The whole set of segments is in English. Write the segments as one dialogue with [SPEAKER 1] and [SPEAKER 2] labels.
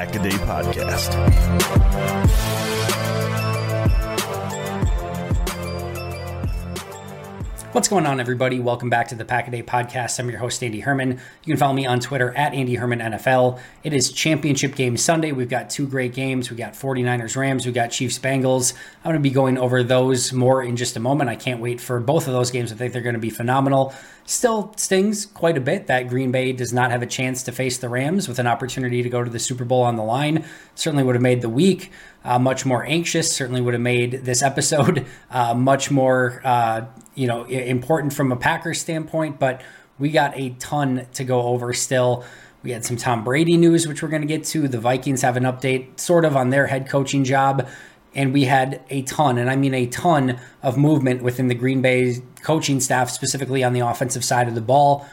[SPEAKER 1] This is the Pack a Day Podcast.
[SPEAKER 2] What's going on, everybody? Welcome back to the Pack a Day Podcast. I'm your host, Andy Herman. You can follow me on Twitter at Andy Herman NFL. It is Championship Game Sunday. We've got two great games. We got 49ers Rams, we got Chiefs Bengals. I'm going to be going over those more in just a moment. I can't wait for both of those games. I think they're going to be phenomenal. Still stings quite a bit that Green Bay does not have a chance to face the Rams with an opportunity to go to the Super Bowl on the line. Certainly would have made the week uh, much more anxious. Certainly would have made this episode uh, much more, uh, you know, important from a Packers standpoint. But we got a ton to go over still. We had some Tom Brady news, which we're going to get to. The Vikings have an update, sort of, on their head coaching job and we had a ton, and I mean a ton of movement within the Green Bay coaching staff, specifically on the offensive side of the ball.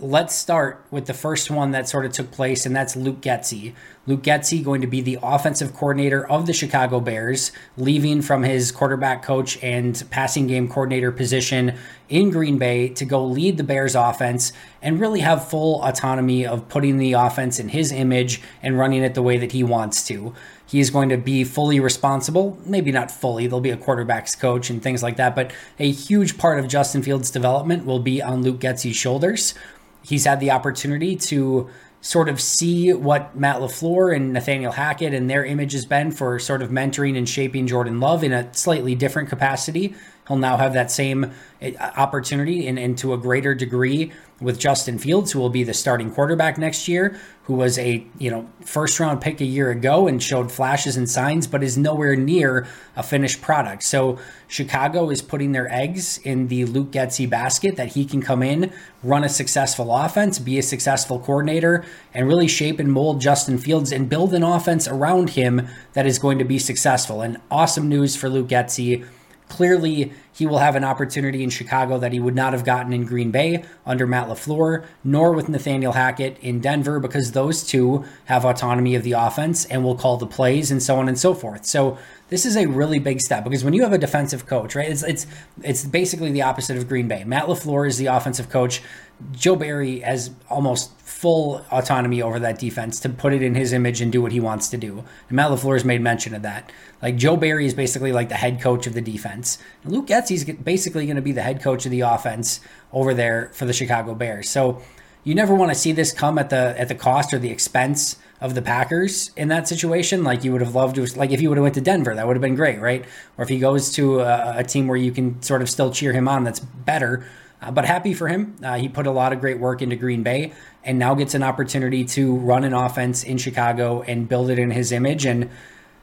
[SPEAKER 2] Let's start with the first one that sort of took place, and that's Luke Getsy. Luke Getsy going to be the offensive coordinator of the Chicago Bears, leaving from his quarterback coach and passing game coordinator position in Green Bay to go lead the Bears offense and really have full autonomy of putting the offense in his image and running it the way that he wants to. He is going to be fully responsible, maybe not fully, there'll be a quarterback's coach and things like that, but a huge part of Justin Fields' development will be on Luke Getsy's shoulders. He's had the opportunity to sort of see what Matt LaFleur and Nathaniel Hackett and their image has been for sort of mentoring and shaping Jordan Love in a slightly different capacity. He'll now have that same eh, opportunity and, and to a greater degree with Justin Fields, who will be the starting quarterback next year, who was a you know first round pick a year ago and showed flashes and signs, but is nowhere near a finished product. So Chicago is putting their eggs in the Luke Getsy basket that he can come in, run a successful offense, be a successful coordinator, and really shape and mold Justin Fields and build an offense around him that is going to be successful. And awesome news for Luke Getsy Clearly, he will have an opportunity in Chicago that he would not have gotten in Green Bay under Matt LaFleur, nor with Nathaniel Hackett in Denver, because those two have autonomy of the offense and will call the plays and so on and so forth. So this is a really big step because when you have a defensive coach, right, it's it's it's basically the opposite of Green Bay. Matt LaFleur is the offensive coach. Joe Barry has almost full autonomy over that defense to put it in his image and do what he wants to do. And Matt LaFleur has made mention of that. Like Joe Barry is basically like the head coach of the defense. And Luke Getsy's basically going to be the head coach of the offense over there for the Chicago Bears. So you never want to see this come at the at the cost or the expense of the Packers in that situation. Like you would have loved to, like if he would have went to Denver, that would have been great, right? Or if he goes to a, a team where you can sort of still cheer him on, that's better. Uh, but happy for him. Uh, he put a lot of great work into Green Bay and now gets an opportunity to run an offense in Chicago and build it in his image. And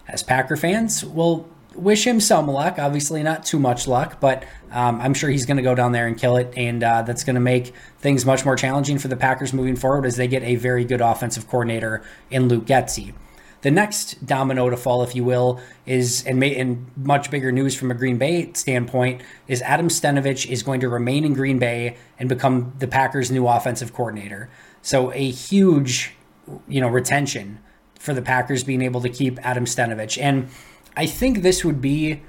[SPEAKER 2] as Packer fans, we'll wish him some luck. Obviously, not too much luck, but um, I'm sure he's going to go down there and kill it. And uh, that's going to make things much more challenging for the Packers moving forward as they get a very good offensive coordinator in Luke Getsy. The next domino to fall, if you will, is and, may, and much bigger news from a Green Bay standpoint is Adam Stenavich is going to remain in Green Bay and become the Packers' new offensive coordinator. So a huge, you know, retention for the Packers being able to keep Adam Stenavich. And I think this would be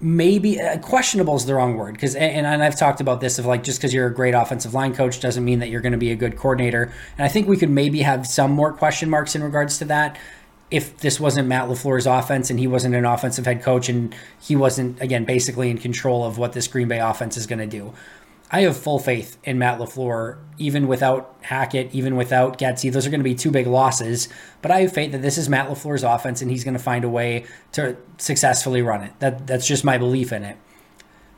[SPEAKER 2] maybe uh, questionable is the wrong word because and, and I've talked about this of like just because you're a great offensive line coach doesn't mean that you're going to be a good coordinator. And I think we could maybe have some more question marks in regards to that if this wasn't Matt LaFleur's offense and he wasn't an offensive head coach and he wasn't again basically in control of what this Green Bay offense is going to do. I have full faith in Matt LaFleur, even without Hackett, even without Getsy. Those are going to be two big losses, but I have faith that this is Matt LaFleur's offense and he's going to find a way to successfully run it. That that's just my belief in it.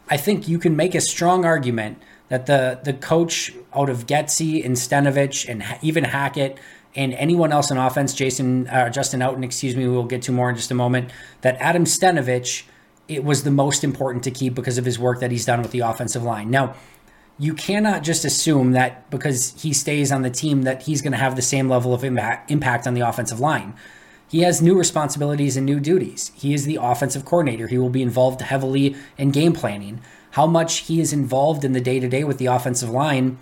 [SPEAKER 2] I think you can make a strong argument that the the coach out of Getsy and Stenavich and even Hackett and anyone else in offense, Jason uh, Justin Outten, excuse me, we'll get to more in just a moment, that Adam Stenavich it was the most important to keep because of his work that he's done with the offensive line. Now, you cannot just assume that because he stays on the team that he's going to have the same level of impact on the offensive line. He has new responsibilities and new duties. He is the offensive coordinator. He will be involved heavily in game planning. How much he is involved in the day to day with the offensive line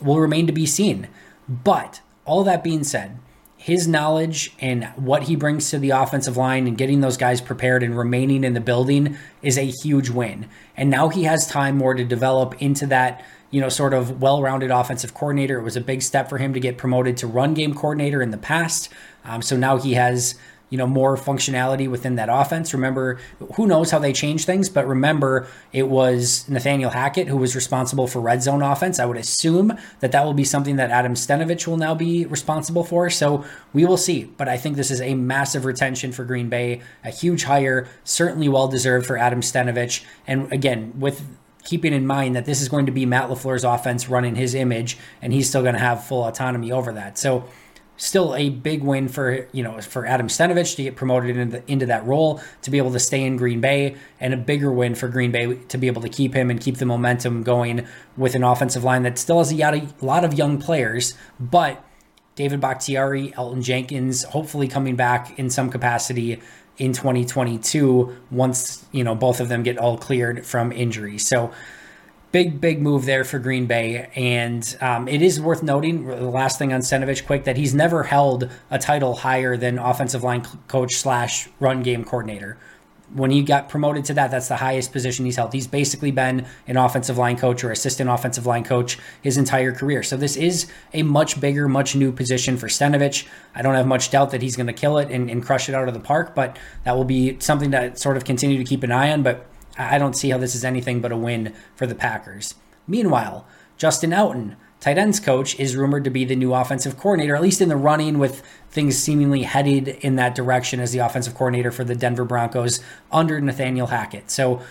[SPEAKER 2] will remain to be seen. But all that being said, his knowledge and what he brings to the offensive line and getting those guys prepared and remaining in the building is a huge win. And now he has time more to develop into that you know, sort of well rounded offensive coordinator. It was a big step for him to get promoted to run game coordinator in the past. Um, so now he has, you know, more functionality within that offense. Remember, who knows how they change things, but remember, it was Nathaniel Hackett who was responsible for red zone offense. I would assume that that will be something that Adam Stenavich will now be responsible for. So we will see. But I think this is a massive retention for Green Bay, a huge hire, certainly well deserved for Adam Stenavich. And again, with keeping in mind that this is going to be Matt LaFleur's offense running his image, and he's still going to have full autonomy over that. So, still a big win for you know for Adam Stenavich to get promoted into into that role to be able to stay in Green Bay, and a bigger win for Green Bay to be able to keep him and keep the momentum going with an offensive line that still has a lot of young players, but. David Bakhtiari, Elgton Jenkins, hopefully coming back in some capacity in 2022 once you know both of them get all cleared from injury. So big big move there for Green Bay, and um, it is worth noting the last thing on Stenavich quick that he's never held a title higher than offensive line coach slash run game coordinator when he got promoted to that, that's the highest position he's held. He's basically been an offensive line coach or assistant offensive line coach his entire career. So this is a much bigger, much new position for Stenavich. I don't have much doubt that he's going to kill it and, and crush it out of the park, but that will be something to sort of continue to keep an eye on. But I don't see how this is anything but a win for the Packers. Meanwhile, Justin Outten tight ends coach is rumored to be the new offensive coordinator, at least in the running, with things seemingly headed in that direction as the offensive coordinator for the Denver Broncos under Nathaniel Hackett. So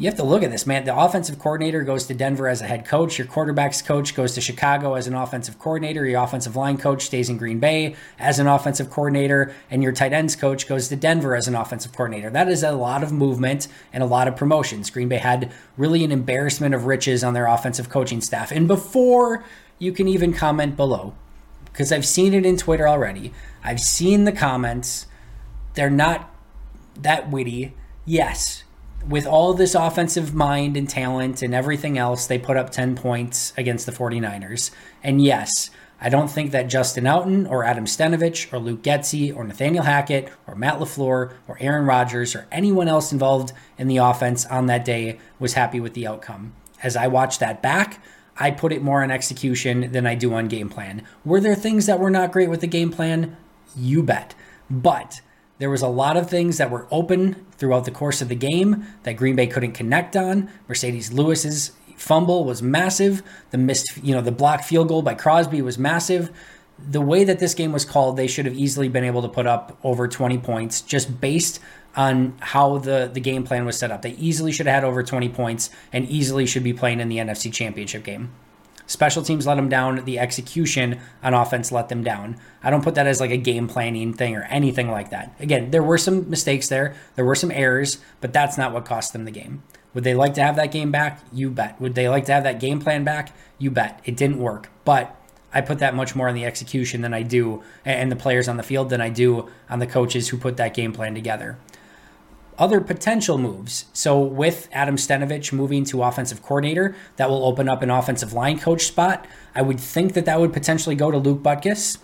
[SPEAKER 2] you have to look at this, man. The offensive coordinator goes to Denver as a head coach. Your quarterback's coach goes to Chicago as an offensive coordinator. Your offensive line coach stays in Green Bay as an offensive coordinator. And your tight ends coach goes to Denver as an offensive coordinator. That is a lot of movement and a lot of promotions. Green Bay had really an embarrassment of riches on their offensive coaching staff. And before you can even comment below, because I've seen it in Twitter already, I've seen the comments. They're not that witty. Yes, with all this offensive mind and talent and everything else, they put up 10 points against the 49ers. And yes, I don't think that Justin Outten or Adam Stenavich or Luke Getsy or Nathaniel Hackett or Matt LaFleur or Aaron Rodgers or anyone else involved in the offense on that day was happy with the outcome. As I watched that back, I put it more on execution than I do on game plan. Were there things that were not great with the game plan? You bet. But there was a lot of things that were open throughout the course of the game that Green Bay couldn't connect on. Marcedes Lewis's fumble was massive. The missed, you know, the block field goal by Crosby was massive. The way that this game was called, they should have easily been able to put up over 20 points just based on how the, the game plan was set up. They easily should have had over 20 points and easily should be playing in the NFC Championship game. Special teams let them down. The execution on offense let them down. I don't put that as like a game planning thing or anything like that. Again, there were some mistakes there, there were some errors, but that's not what cost them the game. Would they like to have that game back? You bet. Would they like to have that game plan back? You bet. It didn't work. But I put that much more on the execution than I do and the players on the field than I do on the coaches who put that game plan together other potential moves. So with Adam Stenavich moving to offensive coordinator, that will open up an offensive line coach spot. I would think that that would potentially go to Luke Butkus.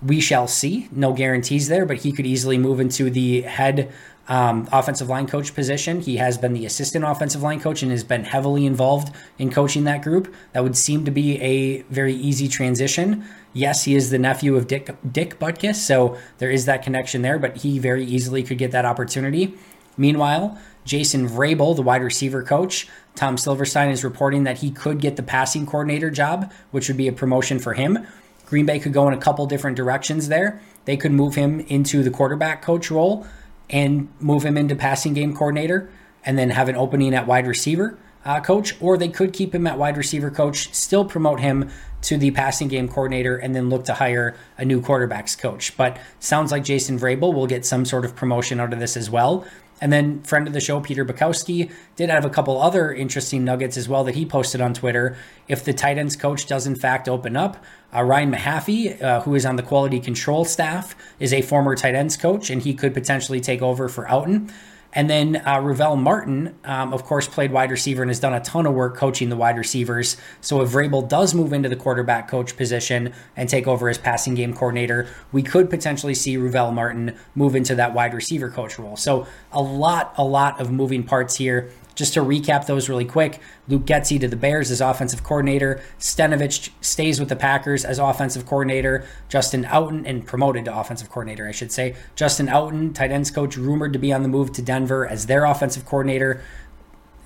[SPEAKER 2] We shall see. No guarantees there, but he could easily move into the head um, offensive line coach position. He has been the assistant offensive line coach and has been heavily involved in coaching that group. That would seem to be a very easy transition. Yes, he is the nephew of Dick Dick Butkus, so there is that connection there, but he very easily could get that opportunity. Meanwhile, Jason Vrabel, the wide receiver coach, Tom Silverstein is reporting that he could get the passing coordinator job, which would be a promotion for him. Green Bay could go in a couple different directions there. They could move him into the quarterback coach role and move him into passing game coordinator and then have an opening at wide receiver uh, coach, or they could keep him at wide receiver coach, still promote him to the passing game coordinator, and then look to hire a new quarterbacks coach. But sounds like Jason Vrabel will get some sort of promotion out of this as well. And then friend of the show, Peter Bukowski, did have a couple other interesting nuggets as well that he posted on Twitter. If the tight ends coach does in fact open up, uh, Ryan Mahaffey, uh, who is on the quality control staff, is a former tight ends coach, and he could potentially take over for Outten. And then uh, Ruvel Martin, um, of course, played wide receiver and has done a ton of work coaching the wide receivers. So if Vrabel does move into the quarterback coach position and take over as passing game coordinator, we could potentially see Ruvel Martin move into that wide receiver coach role. So a lot, a lot of moving parts here. Just to recap those really quick, Luke Getsy to the Bears as offensive coordinator. Stenavich stays with the Packers as offensive coordinator. Justin Outten, and promoted to offensive coordinator, I should say. Justin Outten, tight ends coach, rumored to be on the move to Denver as their offensive coordinator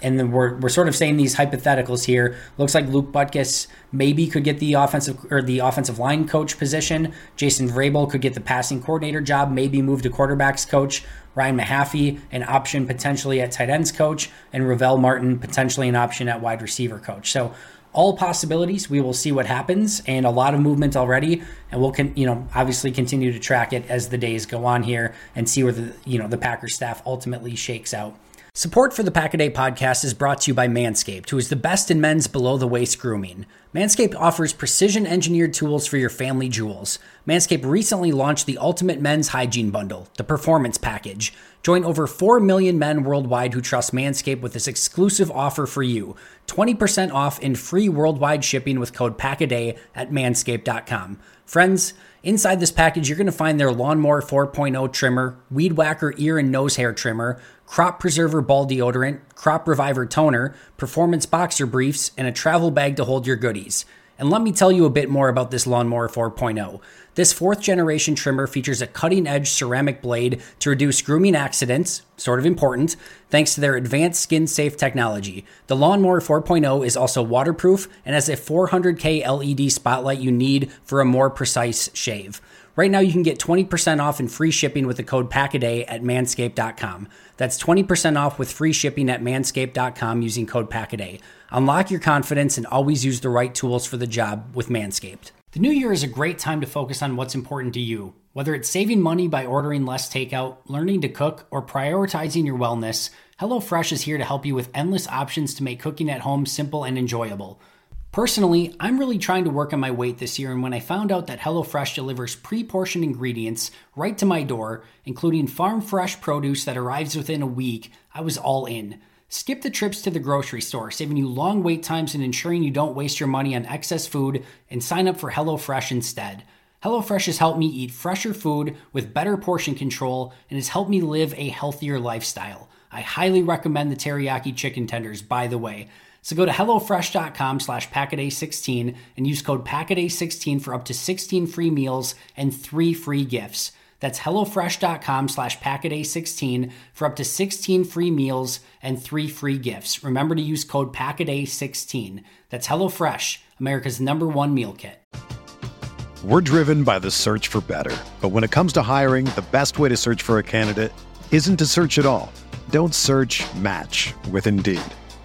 [SPEAKER 2] and then we're, we're sort of saying these hypotheticals here. Looks like Luke Butkus maybe could get the offensive or the offensive line coach position. Jason Vrabel could get the passing coordinator job, maybe move to quarterbacks coach. Ryan Mahaffey, an option potentially at tight ends coach, and Ruvel Martin, potentially an option at wide receiver coach. So all possibilities. We will see what happens, and a lot of movement already. And we'll, con- you know, obviously continue to track it as the days go on here and see where the, you know, the Packers staff ultimately shakes out. Support for the Pack a Day podcast is brought to you by Manscaped, who is the best in men's below the waist grooming. Manscaped offers precision engineered tools for your family jewels. Manscaped recently launched the Ultimate Men's Hygiene Bundle, the Performance Package. Join over 4 million men worldwide who trust Manscaped with this exclusive offer for you 20% off and free worldwide shipping with code PACKADAY at manscaped.com. Friends, Inside this package, you're going to find their Lawnmower 4.0 trimmer, Weed Whacker ear and nose hair trimmer, Crop Preserver ball deodorant, Crop Reviver toner, Performance boxer briefs, and a travel bag to hold your goodies. And let me tell you a bit more about this Lawnmower 4.0. This fourth generation trimmer features a cutting edge ceramic blade to reduce grooming accidents, sort of important, thanks to their advanced skin safe technology. The Lawnmower 4.0 is also waterproof and has a 400K LED spotlight you need for a more precise shave. Right now, you can get 20% off and free shipping with the code PACKADAY at manscaped.com. That's 20% off with free shipping at manscaped.com using code PACKADAY. Unlock your confidence and always use the right tools for the job with Manscaped. The new year is a great time to focus on what's important to you. Whether it's saving money by ordering less takeout, learning to cook, or prioritizing your wellness, HelloFresh is here to help you with endless options to make cooking at home simple and enjoyable. Personally, I'm really trying to work on my weight this year, and when I found out that HelloFresh delivers pre portioned ingredients right to my door, including farm fresh produce that arrives within a week, I was all in. Skip the trips to the grocery store, saving you long wait times and ensuring you don't waste your money on excess food, and sign up for HelloFresh instead. HelloFresh has helped me eat fresher food with better portion control and has helped me live a healthier lifestyle. I highly recommend the teriyaki chicken tenders, by the way. So go to HelloFresh.com slash Packaday16 and use code Packaday16 for up to 16 free meals and 3 free gifts. That's HelloFresh.com slash Packaday16 for up to 16 free meals and 3 free gifts. Remember to use code Packaday16. That's HelloFresh, America's number one meal kit.
[SPEAKER 3] We're driven by the search for better. But when it comes to hiring, the best way to search for a candidate isn't to search at all. Don't search match with Indeed.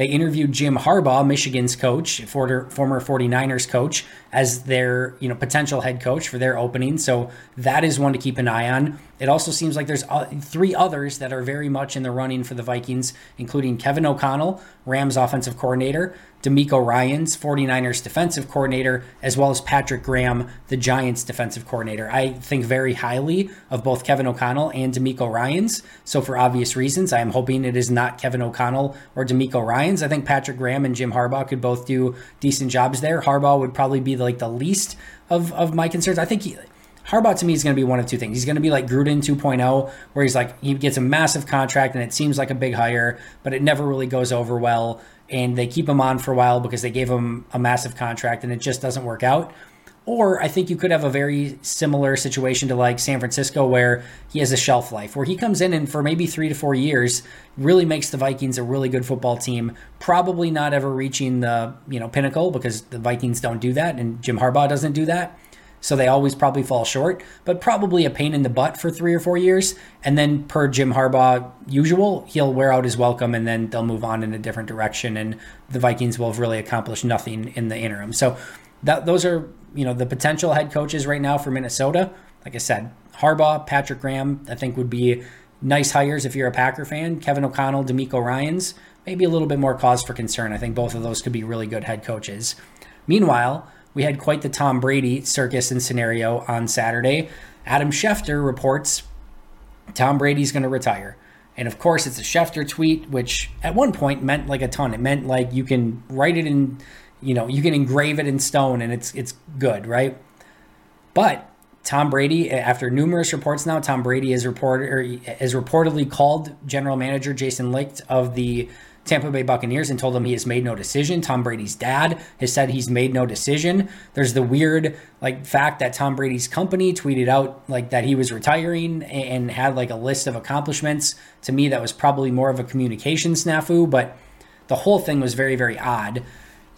[SPEAKER 2] they interviewed Jim Harbaugh, Michigan's coach, former 49ers coach, as their you know potential head coach for their opening. So that is one to keep an eye on. It also seems like there's uh, three others that are very much in the running for the Vikings, including Kevin O'Connell, Rams offensive coordinator, DeMeco Ryans, 49ers defensive coordinator, as well as Patrick Graham, the Giants defensive coordinator. I think very highly of both Kevin O'Connell and DeMeco Ryans. So for obvious reasons, I am hoping it is not Kevin O'Connell or DeMeco Ryans. I think Patrick Graham and Jim Harbaugh could both do decent jobs there. Harbaugh would probably be like the least of, of my concerns. I think he, Harbaugh to me is going to be one of two things. He's going to be like Gruden 2.0, where he's like, he gets a massive contract and it seems like a big hire, but it never really goes over well. And they keep him on for a while because they gave him a massive contract and it just doesn't work out. Or I think you could have a very similar situation to like San Francisco where he has a shelf life, where he comes in and for maybe three to four years really makes the Vikings a really good football team. Probably not ever reaching the you know pinnacle because the Vikings don't do that and Jim Harbaugh doesn't do that. So they always probably fall short, but probably a pain in the butt for three or four years. And then, per Jim Harbaugh usual, he'll wear out his welcome and then they'll move on in a different direction. And the Vikings will have really accomplished nothing in the interim. So that, those are you know the potential head coaches right now for Minnesota. Like I said, Harbaugh, Patrick Graham, I think would be nice hires if you're a Packer fan. Kevin O'Connell, DeMeco Ryans, maybe a little bit more cause for concern. I think both of those could be really good head coaches. Meanwhile, we had quite the Tom Brady circus and scenario on Saturday. Adam Schefter reports Tom Brady's going to retire. And of course, it's a Schefter tweet, which at one point meant like a ton. It meant like you can write it in you know, you can engrave it in stone and it's it's good, right? But Tom Brady, after numerous reports now, Tom Brady is reported er, is reportedly called general manager Jason Licht of the Tampa Bay Buccaneers and told him he has made no decision. Tom Brady's dad has said he's made no decision. There's the weird like fact that Tom Brady's company tweeted out like that he was retiring and had like a list of accomplishments. To me, that was probably more of a communication snafu, but the whole thing was very very odd.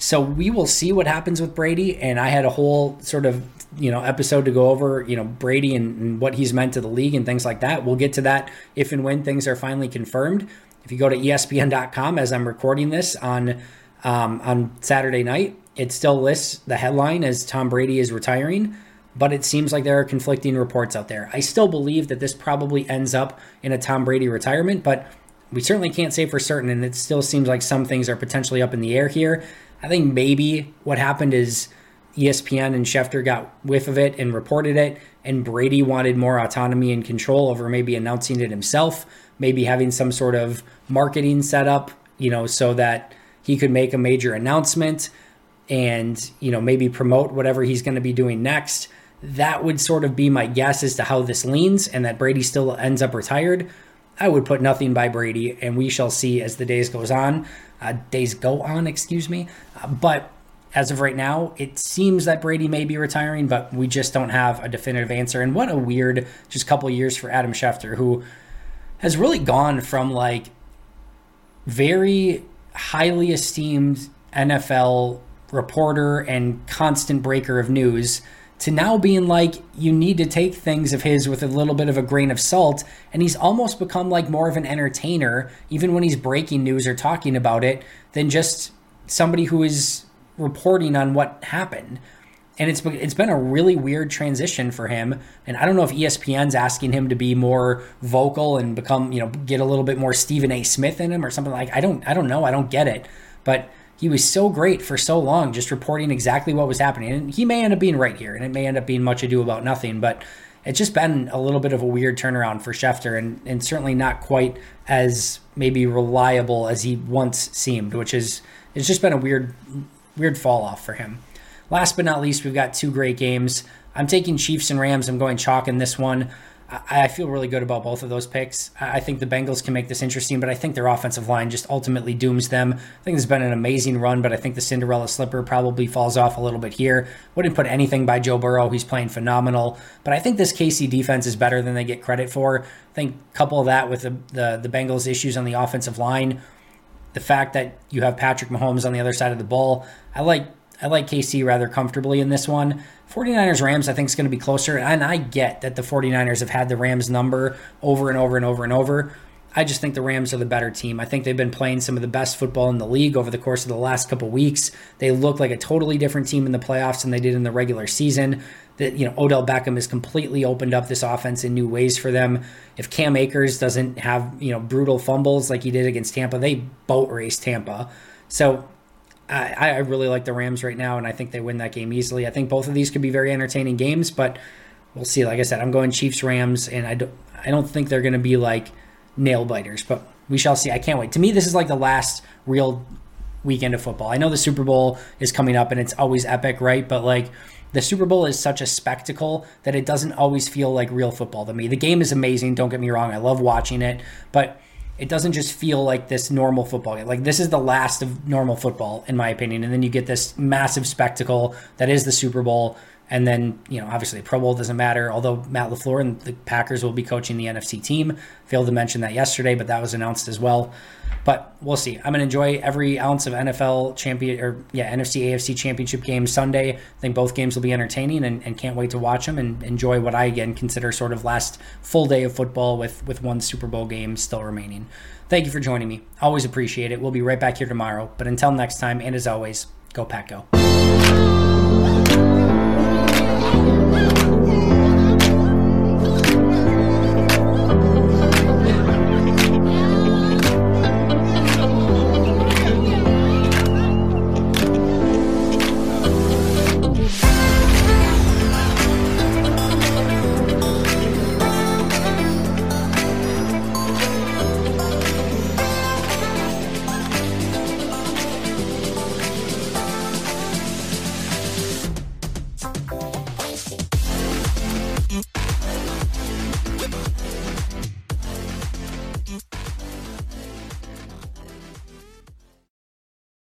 [SPEAKER 2] So we will see what happens with Brady. And I had a whole sort of you know episode to go over you know Brady and, and, what he's meant to the league and things like that. We'll get to that if and when things are finally confirmed. If you go to ESPN.com as I'm recording this on um, on Saturday night, it still lists the headline as Tom Brady is retiring. But it seems like there are conflicting reports out there. I still believe that this probably ends up in a Tom Brady retirement, but we certainly can't say for certain. And it still seems like some things are potentially up in the air here. I think maybe what happened is ESPN and Schefter got whiff of it and reported it, and Brady wanted more autonomy and control over maybe announcing it himself, maybe having some sort of marketing setup, you know, so that he could make a major announcement and, you know, maybe promote whatever he's going to be doing next. That would sort of be my guess as to how this leans and that Brady still ends up retired. I would put nothing by Brady, and we shall see as the days goes on uh, days go on, excuse me. Uh, but as of right now, it seems that Brady may be retiring, but we just don't have a definitive answer. And what a weird just couple years for Adam Schefter, who has really gone from like very highly esteemed NFL reporter and constant breaker of news to now being like you need to take things of his with a little bit of a grain of salt. And he's almost become like more of an entertainer even when he's breaking news or talking about it than just somebody who is reporting on what happened. And it's it's been a really weird transition for him. And I don't know if ESPN's asking him to be more vocal and become you know get a little bit more Stephen A. Smith in him or something like I don't I don't know. I don't get it. But he was so great for so long, just reporting exactly what was happening. And he may end up being right here, and it may end up being much ado about nothing, but it's just been a little bit of a weird turnaround for Schefter, and, and certainly not quite as maybe reliable as he once seemed, which is it's just been a weird weird fall off for him. Last but not least, we've got two great games. I'm taking Chiefs and Rams. I'm going chalk in this one. I feel really good about both of those picks. I think the Bengals can make this interesting, but I think their offensive line just ultimately dooms them. I think has been an amazing run, but I think the Cinderella slipper probably falls off a little bit here. Wouldn't put anything by Joe Burrow. He's playing phenomenal, but I think this KC defense is better than they get credit for. I think couple of that with the, the, the Bengals' issues on the offensive line, the fact that you have Patrick Mahomes on the other side of the ball. I like I like KC rather comfortably in this one. 49ers Rams, I think, is going to be closer. And I get that the 49ers have had the Rams number over and over and over and over. I just think the Rams are the better team. I think they've been playing some of the best football in the league over the course of the last couple weeks. They look like a totally different team in the playoffs than they did in the regular season. That you know, Odell Beckham has completely opened up this offense in new ways for them. If Cam Akers doesn't have you know brutal fumbles like he did against Tampa, they boat race Tampa. So I, I really like the Rams right now, and I think they win that game easily. I think both of these could be very entertaining games, but we'll see. Like I said, I'm going Chiefs Rams, and I don't I don't think they're going to be like nail biters, but we shall see. I can't wait. To me, this is like the last real weekend of football. I know the Super Bowl is coming up, and it's always epic, right? But like the Super Bowl is such a spectacle that it doesn't always feel like real football to me. The game is amazing, don't get me wrong. I love watching it, but it doesn't just feel like this normal football game. Like this is the last of normal football, in my opinion. And then you get this massive spectacle that is the Super Bowl. And then, you know, obviously Pro Bowl doesn't matter, although Matt LaFleur and the Packers will be coaching the NFC team. Failed to mention that yesterday, but that was announced as well. But we'll see. I'm to enjoy every ounce of NFL champion or yeah NFC AFC championship game Sunday. I think both games will be entertaining and, and can't wait to watch them and enjoy what I again consider sort of last full day of football with with one Super Bowl game still remaining. Thank you for joining me. Always appreciate it. We'll be right back here tomorrow. But until next time, and as always, go Pack Go.